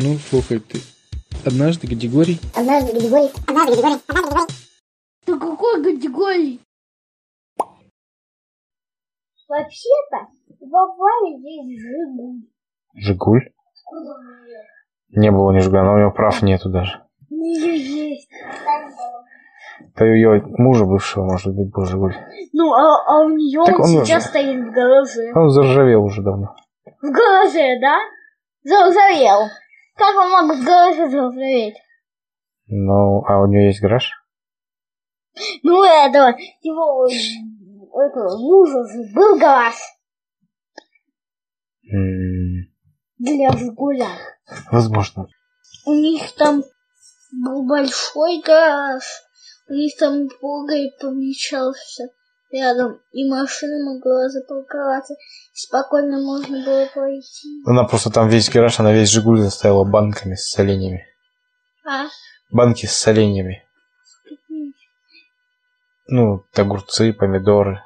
Ну, слухай, ты однажды категорий... Однажды категорий... Однажды категорий... Однажды категорий... Ты какой категории? Вообще-то, в Вовале есть Жигуль. Жигуль? Откуда нее? Не было ни Жигуля, но у него прав нету даже. У нее есть. Да у ее мужа бывшего, может быть, был Жигуль. Ну, а, а у нее Так он он сейчас уже- стоит в гараже. Он заржавел уже давно. В гараже, да? Заржавел. Как он мог в гараже заржаветь? Ну, а у нее есть гараж? Ну, этого, его, этого мужа был гараж для Жигуля. Возможно. У них там был большой гараж. У них там Волгой помещался рядом. И машина могла запарковаться. Спокойно можно было пройти. Она просто там весь гараж, она весь Жигуль заставила банками с соленьями. А? Банки с соленьями. Ну, огурцы, помидоры,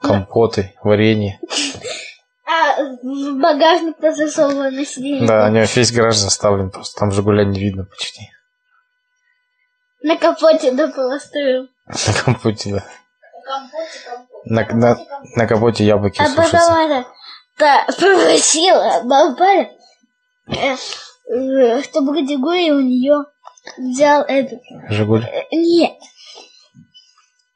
компоты, варенье. А в багажник засовывала на сиденье. Да, у нее весь гараж заставлен, просто там Жигуля не видно почти. На капоте да полостырил. На компоте, да. На, на, на капоте яблоки А сушатся. потом это, да, попросила бабаля, э, э, чтобы категория у нее взял этот. Жигуль, э, Нет,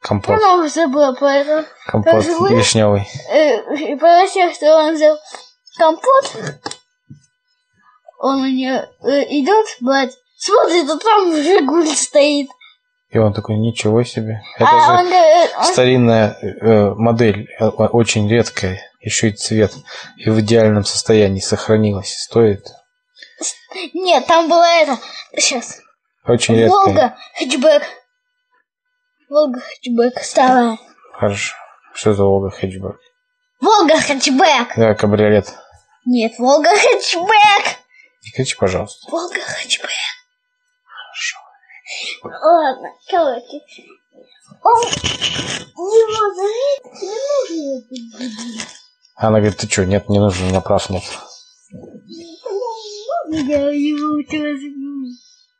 компот. она уже забыла про это. Компот Жигуль? вишневый. Э, И попросила, что он взял компот. Он у нее идет брать. Смотрит, а там Жигуль стоит. И он такой, ничего себе. Это а же он говорит, он- старинная э, модель, э, очень редкая, еще и цвет. И в идеальном состоянии сохранилась. Стоит. Нет, там было это. Сейчас. Очень редкая. Волга хэтчбэк. Волга хэтчбэк старая. Хорошо. Что за Волга хэтчбэк? Волга хэтчбэк. Да, кабриолет. Нет, Волга хэтчбэк. Не кричи, пожалуйста. Волга хэтчбэк. Ладно, короче. Он его зовет, не нужно делать. Она говорит, ты что, нет, не нужно, у меня прав нет. Я его у тебя заберу.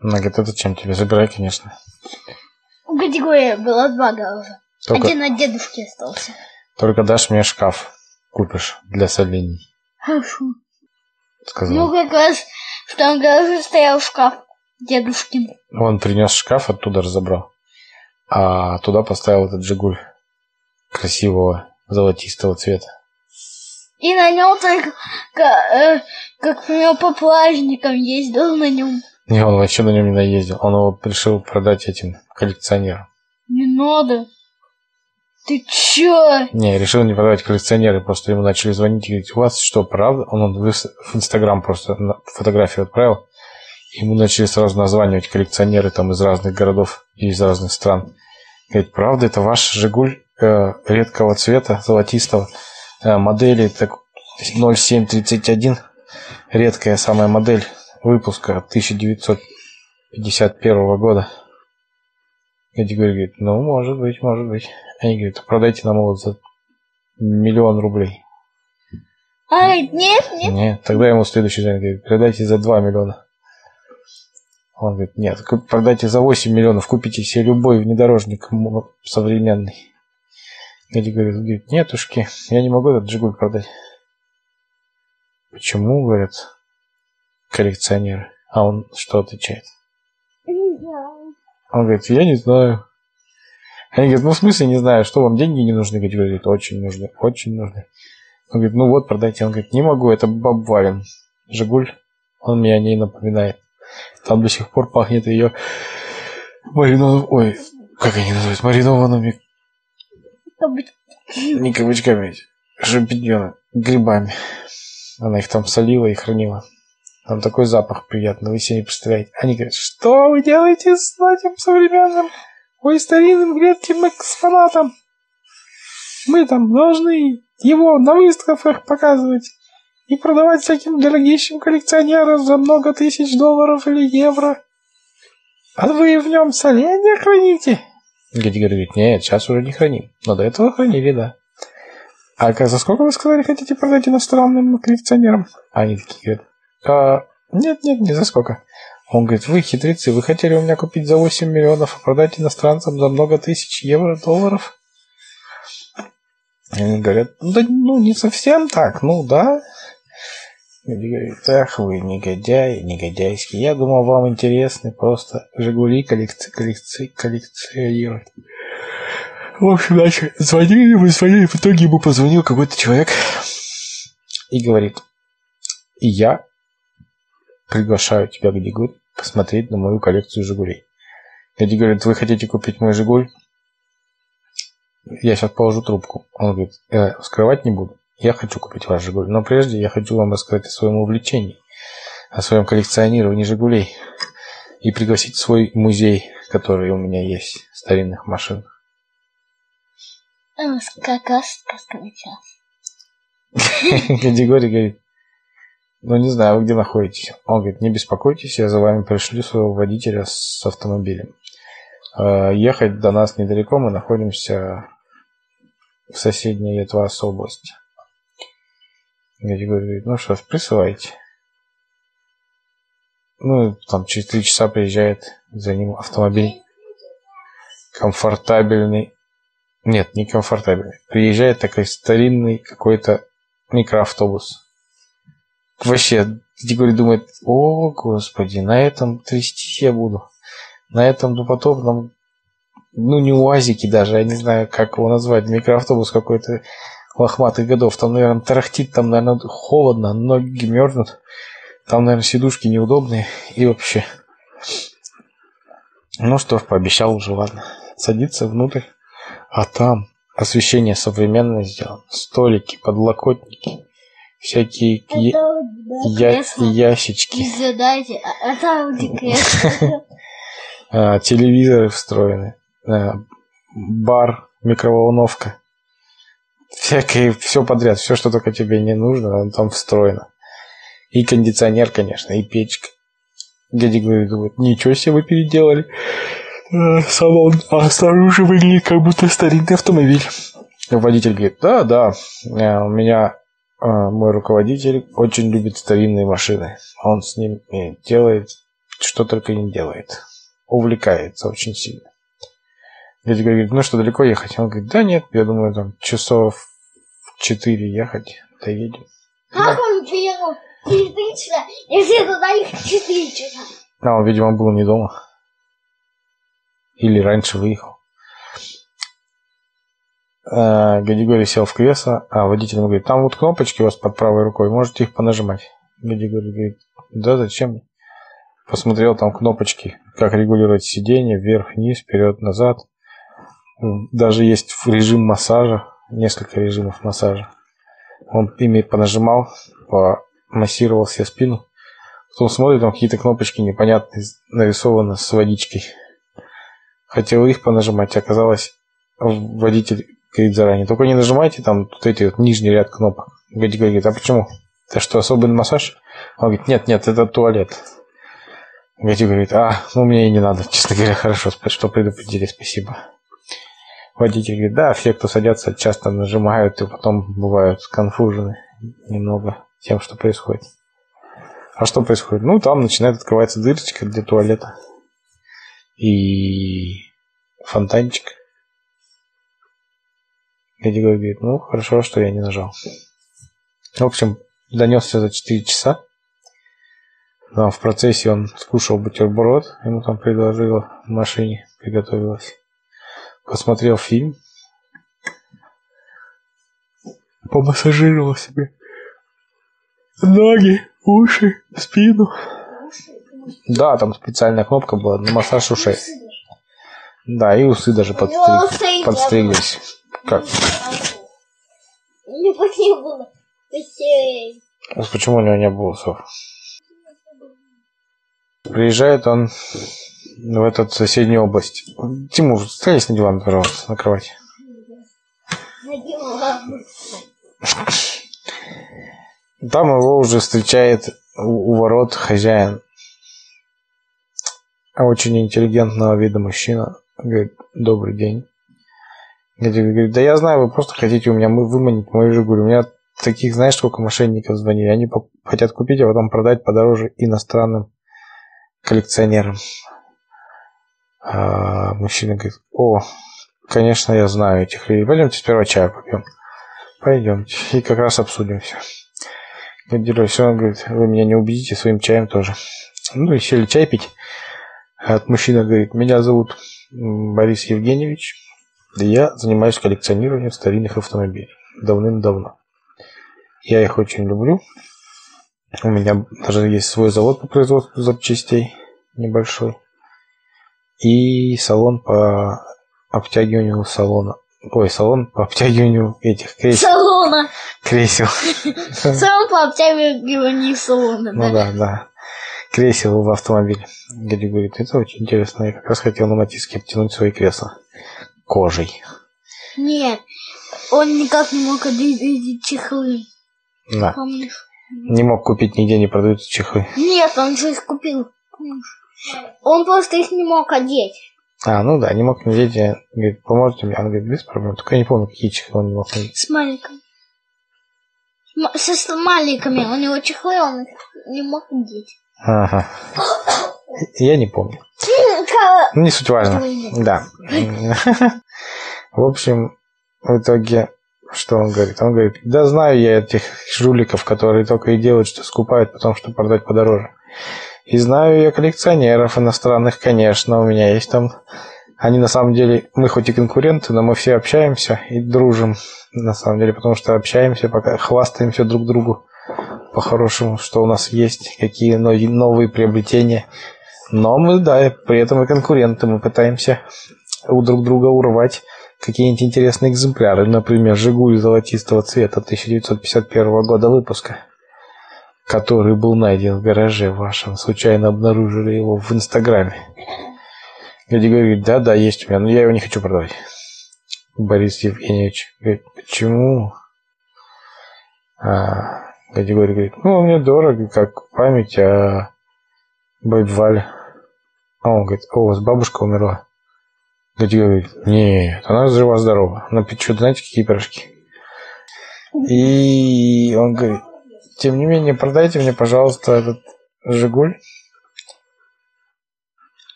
Она говорит, это чем тебе? Забирай, конечно. У категории было два гаража. Только, Один от дедушки остался. только дашь мне шкаф. Купишь для солений. Хорошо. Сказал. Ну, как раз в том гараже стоял шкаф дедушкин. Он принес шкаф, оттуда разобрал. А туда поставил этот Жигуль красивого золотистого цвета. И на нем только, ка- э, как у него по праздникам ездил на нем. Не, он вообще на нем не наездил. Он его решил продать этим коллекционерам. Не надо. Ты чё? Не, решил не продавать коллекционеры, просто ему начали звонить и говорить, у вас что, правда? Он, он в Инстаграм просто фотографию отправил. Ему начали сразу названивать коллекционеры там из разных городов и из разных стран. Говорит, правда, это ваш Жигуль э, редкого цвета, золотистого, э, модели так, 0731, редкая самая модель выпуска 1951 года. Эдди говорит, ну, может быть, может быть. Они говорят, продайте нам его за миллион рублей. А, нет, нет. Нет, тогда ему следующий звонит, говорит, продайте за 2 миллиона. Он говорит, нет, продайте за 8 миллионов, купите себе любой внедорожник современный. Эдди говорит, нетушки, я не могу этот Жигуль продать. Почему, говорят, коллекционеры? А он что отвечает? Он говорит, я не знаю. Они говорят, ну в смысле не знаю, что вам деньги не нужны? Говорит, очень нужны, очень нужны. Он говорит, ну вот, продайте. Он говорит, не могу, это Бабвалин. Жигуль, он мне о ней напоминает. Там до сих пор пахнет ее маринованным... Ой, как они называют? Маринованными не кабачками, шампиньоны, грибами. Она их там солила и хранила. Там такой запах приятный, вы себе не представляете. Они говорят, что вы делаете с этим современным, ой, старинным редким экспонатом? Мы там должны его на выставках показывать и продавать всяким дорогищим коллекционерам за много тысяч долларов или евро. А вы в нем соленья храните? Геди говорит, нет, сейчас уже не храним. Но до этого хранили, да. А как, за сколько вы сказали, хотите продать иностранным коллекционерам? Они такие говорят, «А, Нет, нет, не за сколько. Он говорит, вы хитрецы, вы хотели у меня купить за 8 миллионов, а продать иностранцам за много тысяч евро, долларов? Они говорят, да ну не совсем так, ну да. И говорит, ах вы негодяи, негодяйский. Я думал, вам интересны просто Жигули коллекци коллекци коллекционировать. В общем, начали, звонили ему, звонили, в итоге ему позвонил какой-то человек и говорит, и я приглашаю тебя, Гадигуль, посмотреть на мою коллекцию Жигулей. Гади говорит, вы хотите купить мой Жигуль? Я сейчас положу трубку. Он говорит, э, скрывать не буду. Я хочу купить ваш Жигуль. Но прежде я хочу вам рассказать о своем увлечении, о своем коллекционировании Жигулей и пригласить в свой музей, который у меня есть, старинных машин. А, Какая сказка началась? Категория говорит, ну не знаю, вы где находитесь. Он говорит, не беспокойтесь, я за вами пришлю своего водителя с автомобилем. Э, ехать до нас недалеко, мы находимся в соседней от вас области. Категория говорит, ну что ж, присылайте. Ну, там через три часа приезжает за ним автомобиль комфортабельный. Нет, не комфортабельный. Приезжает такой старинный какой-то микроавтобус. Вообще, Григорий думает, о, господи, на этом трястись я буду. На этом допотопном, ну, не УАЗике даже, я не знаю, как его назвать, микроавтобус какой-то лохматых годов. Там, наверное, тарахтит, там, наверное, холодно, ноги мерзнут. Там, наверное, сидушки неудобные. И вообще... Ну что ж, пообещал уже, ладно. Садиться внутрь. А там освещение современное сделано. Столики, подлокотники, всякие я- ящички. Не задайте, а, а там. А, телевизоры встроены, а, бар, микроволновка. Всякое, все подряд, все, что только тебе не нужно, оно там встроено. И кондиционер, конечно, и печка. Дядя говорит, думает, ничего себе вы переделали. Э, Салон, а снаружи выглядит как будто старинный автомобиль. Водитель говорит, да, да, э, у меня э, мой руководитель очень любит старинные машины. Он с ним делает, что только не делает. Увлекается очень сильно. Дядя говорит, ну что, далеко ехать? Он говорит, да нет, я думаю, там часов четыре ехать, доедем. Как он приехал три часа, если туда ехать четыре часа? А он, видимо, был не дома. Или раньше выехал. Э, Гадигорий сел в кресло, а водитель ему говорит, там вот кнопочки у вас под правой рукой, можете их понажимать. Гадигорий говорит, да зачем? Посмотрел там кнопочки, как регулировать сиденье, вверх, вниз, вперед, назад. Даже есть режим массажа, несколько режимов массажа. Он ими понажимал, помассировал себе спину. Потом смотрит, там какие-то кнопочки непонятные нарисованы с водичкой. Хотел их понажимать, оказалось, водитель говорит заранее, только не нажимайте там вот эти вот нижний ряд кнопок. Гади говорит, а почему? Это что, особый массаж? Он говорит, нет, нет, это туалет. Гади говорит, а, ну мне и не надо, честно говоря, хорошо, что предупредили, спасибо. Водитель говорит, да, все, кто садятся, часто нажимают и потом бывают сконфужены немного тем, что происходит. А что происходит? Ну, там начинает открываться дырочка для туалета. И фонтанчик. Леди говорит, ну, хорошо, что я не нажал. В общем, донесся за 4 часа. Там в процессе он скушал бутерброд, ему там предложила в машине, приготовилась. Посмотрел фильм. Помассажировал себе ноги, уши, спину. Да, там специальная кнопка была на массаж ушей. Да, и усы даже подстриг- подстриглись. Как? Его не было. Усей. А Почему у него не было усов? Приезжает он в эту соседнюю область. Тимур, садись на диван, пожалуйста, на кровать. Там его уже встречает у, ворот хозяин. Очень интеллигентного вида мужчина. Говорит, добрый день. Говорит, да я знаю, вы просто хотите у меня выманить мою Жигуль. У меня таких, знаешь, сколько мошенников звонили? Они хотят купить, а потом продать подороже иностранным коллекционерам. А мужчина говорит, о, конечно, я знаю этих людей. Пойдемте сперва чаю попьем. Пойдемте. И как раз обсудим все. Гендирой все равно говорит, вы меня не убедите своим чаем тоже. Ну и сели чай пить. От мужчина говорит, меня зовут Борис Евгеньевич. Я занимаюсь коллекционированием старинных автомобилей. Давным-давно. Я их очень люблю. У меня даже есть свой завод по производству запчастей небольшой. И салон по обтягиванию салона. Ой, салон по обтягиванию этих кресел. Салона. кресел. Салон по обтягиванию салона, Ну да. да. Кресел в автомобиле. Геди говорит, это очень интересно. Я как раз хотел на Матиске обтянуть свои кресла. Кожей. Нет, он никак не мог эти чехлы, Да. помнишь? Не мог купить, нигде не продаются чехлы. Нет, он же их купил, помнишь? Он просто их не мог одеть. А, ну да, не мог надеть. Я, говорит, поможете мне? Он говорит, без проблем. Только я не помню, какие чехлы он не мог надеть. С маленькими. Со с маленькими. У него чехлы, он не мог одеть. Ага. Я не помню. Ну, не суть важно. Да. В общем, в итоге, что он говорит? Он говорит, да знаю я этих жуликов, которые только и делают, что скупают, потом, чтобы продать подороже. И знаю я коллекционеров иностранных, конечно, у меня есть там... Они на самом деле, мы хоть и конкуренты, но мы все общаемся и дружим, на самом деле, потому что общаемся, пока хвастаемся друг другу по-хорошему, что у нас есть, какие но- новые приобретения. Но мы, да, при этом и конкуренты, мы пытаемся у друг друга урвать какие-нибудь интересные экземпляры. Например, «Жигуль» золотистого цвета 1951 года выпуска, который был найден в гараже вашем. Случайно обнаружили его в Инстаграме. Люди говорит, да-да, есть у меня, но я его не хочу продавать. Борис Евгеньевич говорит, почему? А, Гадигорий говорит, ну, он мне дорого, как память о бабе Вале. А он говорит, о, у вас бабушка умерла. Гадигорий говорит, нет, она жива-здорова. Она печет, знаете, какие пирожки. И он говорит, тем не менее, продайте мне, пожалуйста, этот Жигуль.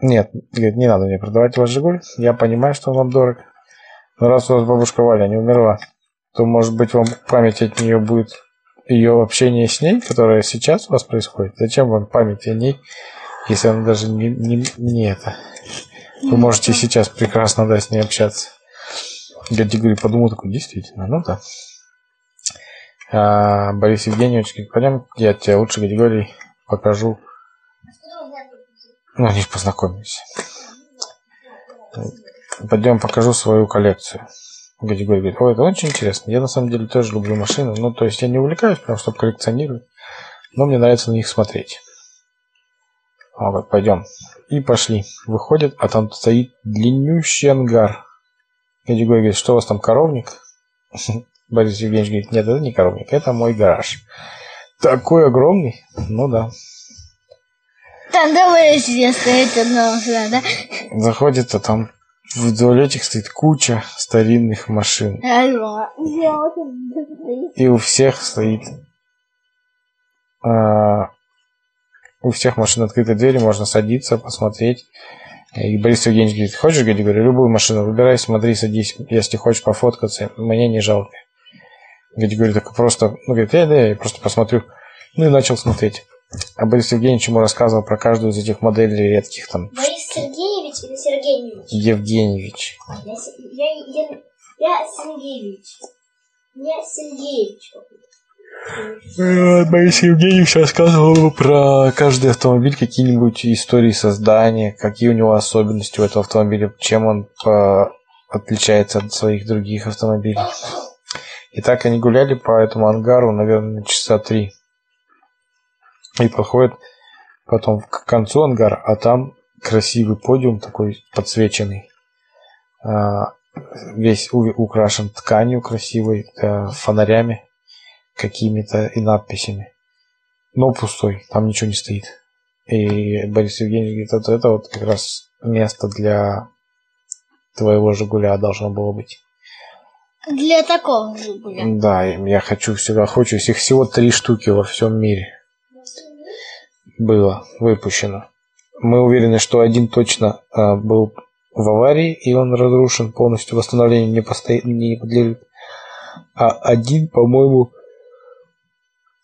Нет, говорит, не надо мне продавать ваш Жигуль. Я понимаю, что он вам дорог. Но раз у вас бабушка Валя не умерла, то, может быть, вам память от нее будет ее общение с ней, которое сейчас у вас происходит. Зачем вам память о ней, если она даже не, не, не это? Вы можете сейчас прекрасно да, с ней общаться. Гадигорий подумал такой, действительно, ну да. А, Борис Евгеньевич пойдем, я тебе лучше Гадигорий покажу. Ну, они же познакомились. Пойдем покажу свою коллекцию. Гадигорий говорит, ой, это очень интересно. Я на самом деле тоже люблю машины. Ну, то есть я не увлекаюсь, прям чтобы коллекционировать. Но мне нравится на них смотреть. Он говорит, пойдем. И пошли. Выходит, а там стоит длиннющий ангар. Гадигорий говорит, что у вас там, коровник? Борис Евгеньевич говорит, нет, это не коровник, это мой гараж. Такой огромный? Ну да. Там себе стоять одного сюда, да? Заходит, а там вдоль этих стоит куча старинных машин. Очень И у всех стоит... а, у всех машин открыты двери, можно садиться, посмотреть. И Борис Евгеньевич говорит, хочешь, говорит, говорю, любую машину выбирай, смотри, садись, если хочешь пофоткаться, мне не жалко. Говорит, говорю, так просто, ну, говорит, я, да, я просто посмотрю. Ну и начал смотреть. А Борис Евгеньевич ему рассказывал про каждую из этих моделей редких там. Борис Сергеевич или Сергеевич? Евгеньевич. Я, я, я, я Сергеевич. Я Сергеевич. Э, Борис Евгеньевич рассказывал про каждый автомобиль, какие-нибудь истории создания, какие у него особенности у этого автомобиля, чем он по- отличается от своих других автомобилей. И так они гуляли по этому ангару, наверное, часа три. И подходят потом к концу ангара, а там красивый подиум такой подсвеченный. А, Весь украшен тканью красивой, э, фонарями какими-то и надписями. Но пустой, там ничего не стоит. И Борис Евгеньевич говорит, это, это вот как раз место для твоего Жигуля должно было быть. Для такого Жигуля. Да, и я хочу всегда, хочу. Их всего три штуки во всем мире было выпущено. Мы уверены, что один точно а, был в аварии, и он разрушен полностью, восстановлению не, посто... не подлежит. А один, по-моему,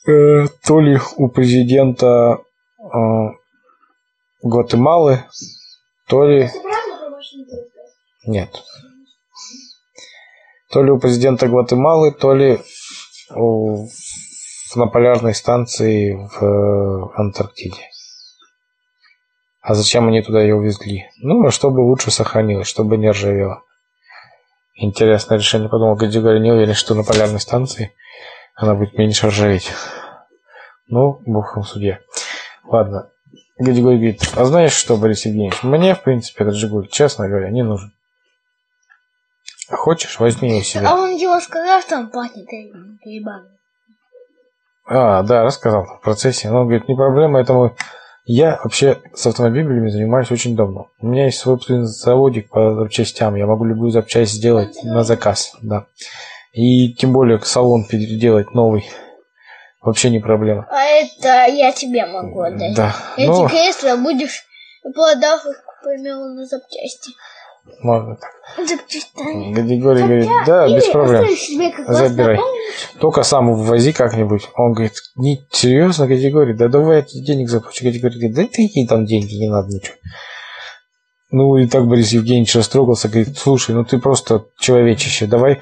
э, то ли у президента э, Гватемалы, то ли... Нет. То ли у президента Гватемалы, то ли у- на полярной станции в э, Антарктиде. А зачем они туда ее увезли? Ну, чтобы лучше сохранилось, чтобы не ржавело. Интересное решение. Подумал, категория не уверен, что на полярной станции она будет меньше ржаветь. Ну, бог им судья. Ладно. Гадигорий говорит, а знаешь что, Борис Евгеньевич, мне, в принципе, этот Жигуль, честно говоря, не нужен. А хочешь, возьми его себе. А он его сказал, что он пахнет грибами. А, да, рассказал в процессе. Но он говорит, не проблема, это мой... Я вообще с автомобилями занимаюсь очень давно. У меня есть собственный заводик по запчастям. Я могу любую запчасть сделать на заказ, да. И тем более салон переделать новый. Вообще не проблема. А это я тебе могу отдать. Да. Эти Ну, кресла будешь продав их, к примеру, на запчасти. Можно так. Григорий говорит, да, без проблем. Забирай. Только сам ввози как-нибудь. Он говорит, не, серьезно, категория, да давай я тебе денег заплачу. Категория говорит, да ты ей там деньги, не надо ничего. Ну и так Борис Евгеньевич растрогался, говорит, слушай, ну ты просто человечище, давай,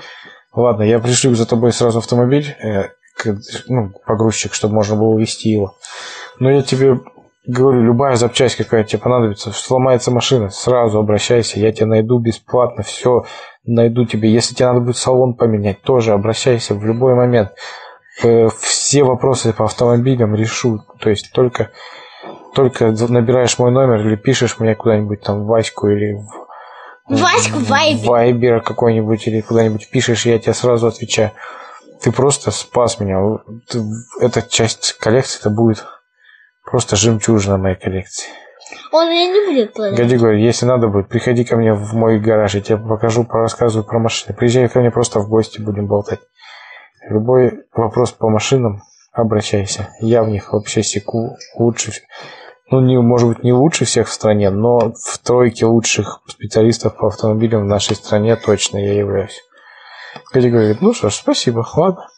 ладно, я пришлю за тобой сразу автомобиль, э, к- ну, погрузчик, чтобы можно было вести его. Но я тебе говорю, любая запчасть, какая тебе понадобится, сломается машина, сразу обращайся, я тебя найду бесплатно, все найду тебе. Если тебе надо будет салон поменять, тоже обращайся в любой момент. Э, Все вопросы по автомобилям решу. То есть только, только набираешь мой номер или пишешь мне куда-нибудь там в Ваську или в Ваську. Вайбер какой-нибудь или куда-нибудь пишешь, я тебе сразу отвечаю. Ты просто спас меня. Эта часть коллекции это будет просто жемчужина моей коллекции. Он ее не будет продавать. Гади говорит, если надо будет, приходи ко мне в мой гараж, я тебе покажу, порассказываю про машины. Приезжай ко мне просто в гости, будем болтать. Любой вопрос по машинам, обращайся. Я в них вообще секу лучше. Ну, не, может быть, не лучше всех в стране, но в тройке лучших специалистов по автомобилям в нашей стране точно я являюсь. Гади говорит, ну что ж, спасибо, ладно.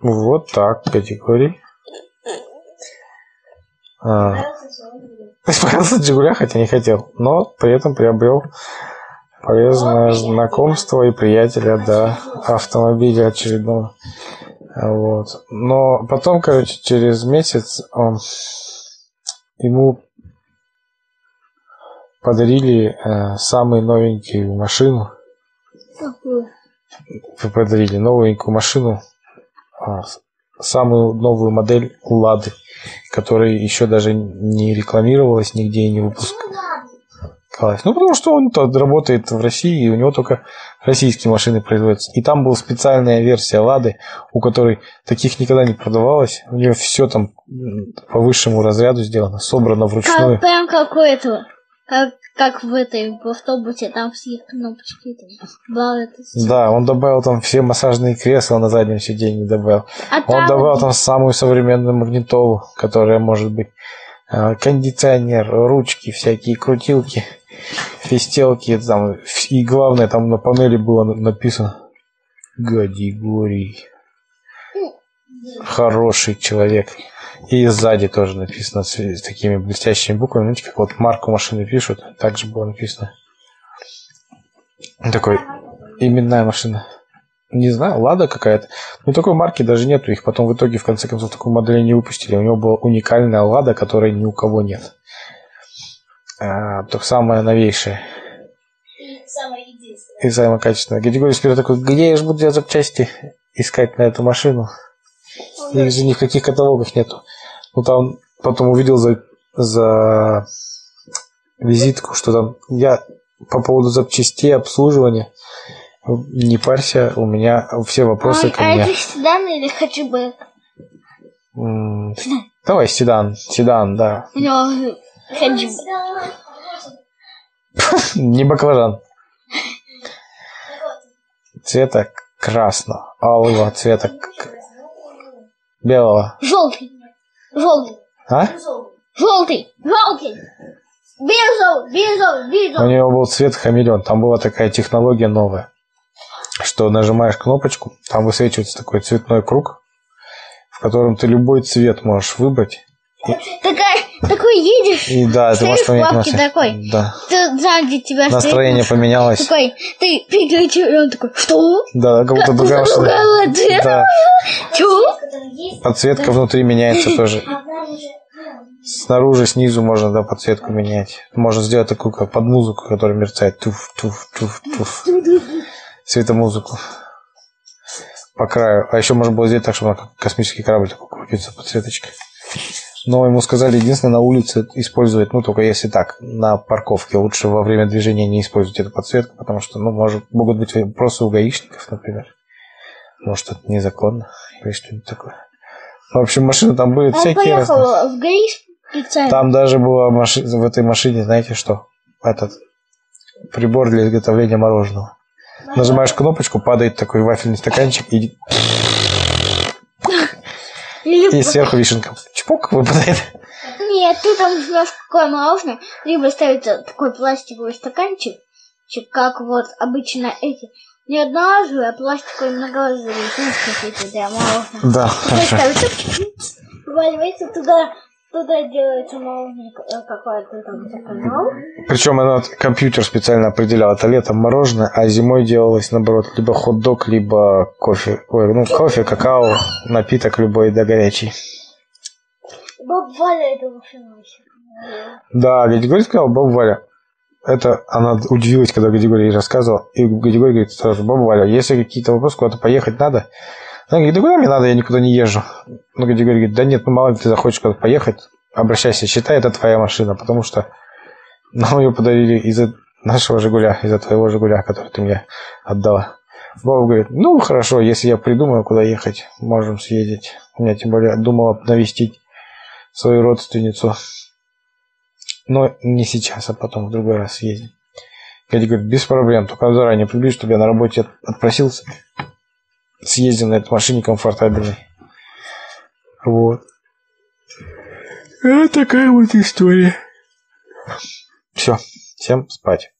Вот так, категорий. А, Исправился от Жигуля, хотя не хотел, но при этом приобрел полезное знакомство и приятеля до автомобиля очередного. Вот. Но потом, короче, через месяц он, ему подарили э, самую новенькую машину. Какую? Подарили новенькую машину, самую новую модель Лады, которая еще даже не рекламировалась нигде и не выпускалась. Ну, потому что он работает в России, и у него только российские машины производятся. И там была специальная версия Лады, у которой таких никогда не продавалось. У нее все там по высшему разряду сделано, собрано вручную. Как, прям как у этого. Как, как в этой, в автобусе, там все кнопочки. Там, бал это всё. Да, он добавил там все массажные кресла на заднем сиденье добавил. А Он там, добавил там самую современную магнитолу, которая может быть э, кондиционер, ручки, всякие крутилки, фистелки, там, и главное, там на панели было на- написано Гадигорий. Хороший человек. И сзади тоже написано с, с такими блестящими буквами. Знаете, как вот марку машины пишут, так же было написано. Такой именная машина. Не знаю, Лада какая-то. Ну, такой марки даже нету. Их потом в итоге, в конце концов, такую модель не выпустили. У него была уникальная Лада, которой ни у кого нет. А, только самая новейшая И самое единственное. и самая качественная. Категория такой, где я же буду делать запчасти искать на эту машину? Их же ни в каких каталогах нету. Ну, там потом увидел за, за визитку, что там я по поводу запчастей, обслуживания, не парься, у меня все вопросы а, ко а мне. это седан или хэтчбэк? М, Давай седан, седан, да. У него хэтчбэк. Не баклажан. цвета красного, алого цвета белого. Желтый. Желтый. А? Желтый. Желтый. Бежал, бежал, У бежал. него был цвет хамелеон. Там была такая технология новая, что нажимаешь кнопочку, там высвечивается такой цветной круг, в котором ты любой цвет можешь выбрать. Такая, такой едешь, И да, ты можешь поменять носы. такой? Да. ты сзади тебя стоит Настроение машина. поменялось. Такой, ты переключил, и он такой, что? Да, как будто другая машина. Да. Есть, Подсветка внутри меняется тоже. Снаружи, снизу можно да, подсветку менять. Можно сделать такую, как под музыку, которая мерцает. Туф, туф, туф, туф. Светомузыку. По краю. А еще можно было сделать так, чтобы она как космический корабль такой крутится подсветочкой. Но ему сказали, единственное, на улице использовать, ну, только если так, на парковке. Лучше во время движения не использовать эту подсветку, потому что, ну, может, могут быть вопросы у гаишников, например. Может, это незаконно или что-нибудь такое. В общем, машины там были Он всякие разные. в ГАИ специально. Там даже была маши- в этой машине, знаете что? Этот прибор для изготовления мороженого. Нажимаешь кнопочку, падает такой вафельный стаканчик и, и сверху вишенка. Чпок выпадает. Нет, ты там жмешь какое мороженое, либо ставится такой пластиковый стаканчик, чик, как вот обычно эти, не одноразовые, а пластиковые многоразовые сумки эти для мороженого. Да, хорошо. ставится, вваливается туда, туда делается мороженое, э, какое ты там заказал. Причем этот компьютер специально определял, это летом мороженое, а зимой делалось наоборот, либо хот-дог, либо кофе. Ой, ну кофе, какао, напиток любой, да горячий. Баб Валя эту машину еще. Да, Гадигорий сказал, баба Валя. Это она удивилась, когда Гадигорий ей рассказывал. И Гадигорий говорит сразу, баба Валя, если какие-то вопросы, куда-то поехать надо. Она говорит, да куда мне надо, я никуда не езжу. Ну, Гадигорий говорит, да нет, ну мало ли ты захочешь куда-то поехать, обращайся, считай, это твоя машина, потому что нам ее подарили из-за нашего Жигуля, из-за твоего Жигуля, который ты мне отдала. Баба говорит, ну хорошо, если я придумаю, куда ехать, можем съездить. У меня тем более думала навестить свою родственницу. Но не сейчас, а потом в другой раз съездим. Катя говорит, без проблем, только заранее приблизь, чтобы я на работе от- отпросился. Съездим на этой машине комфортабельной. Вот. Вот такая вот история. Все, всем спать.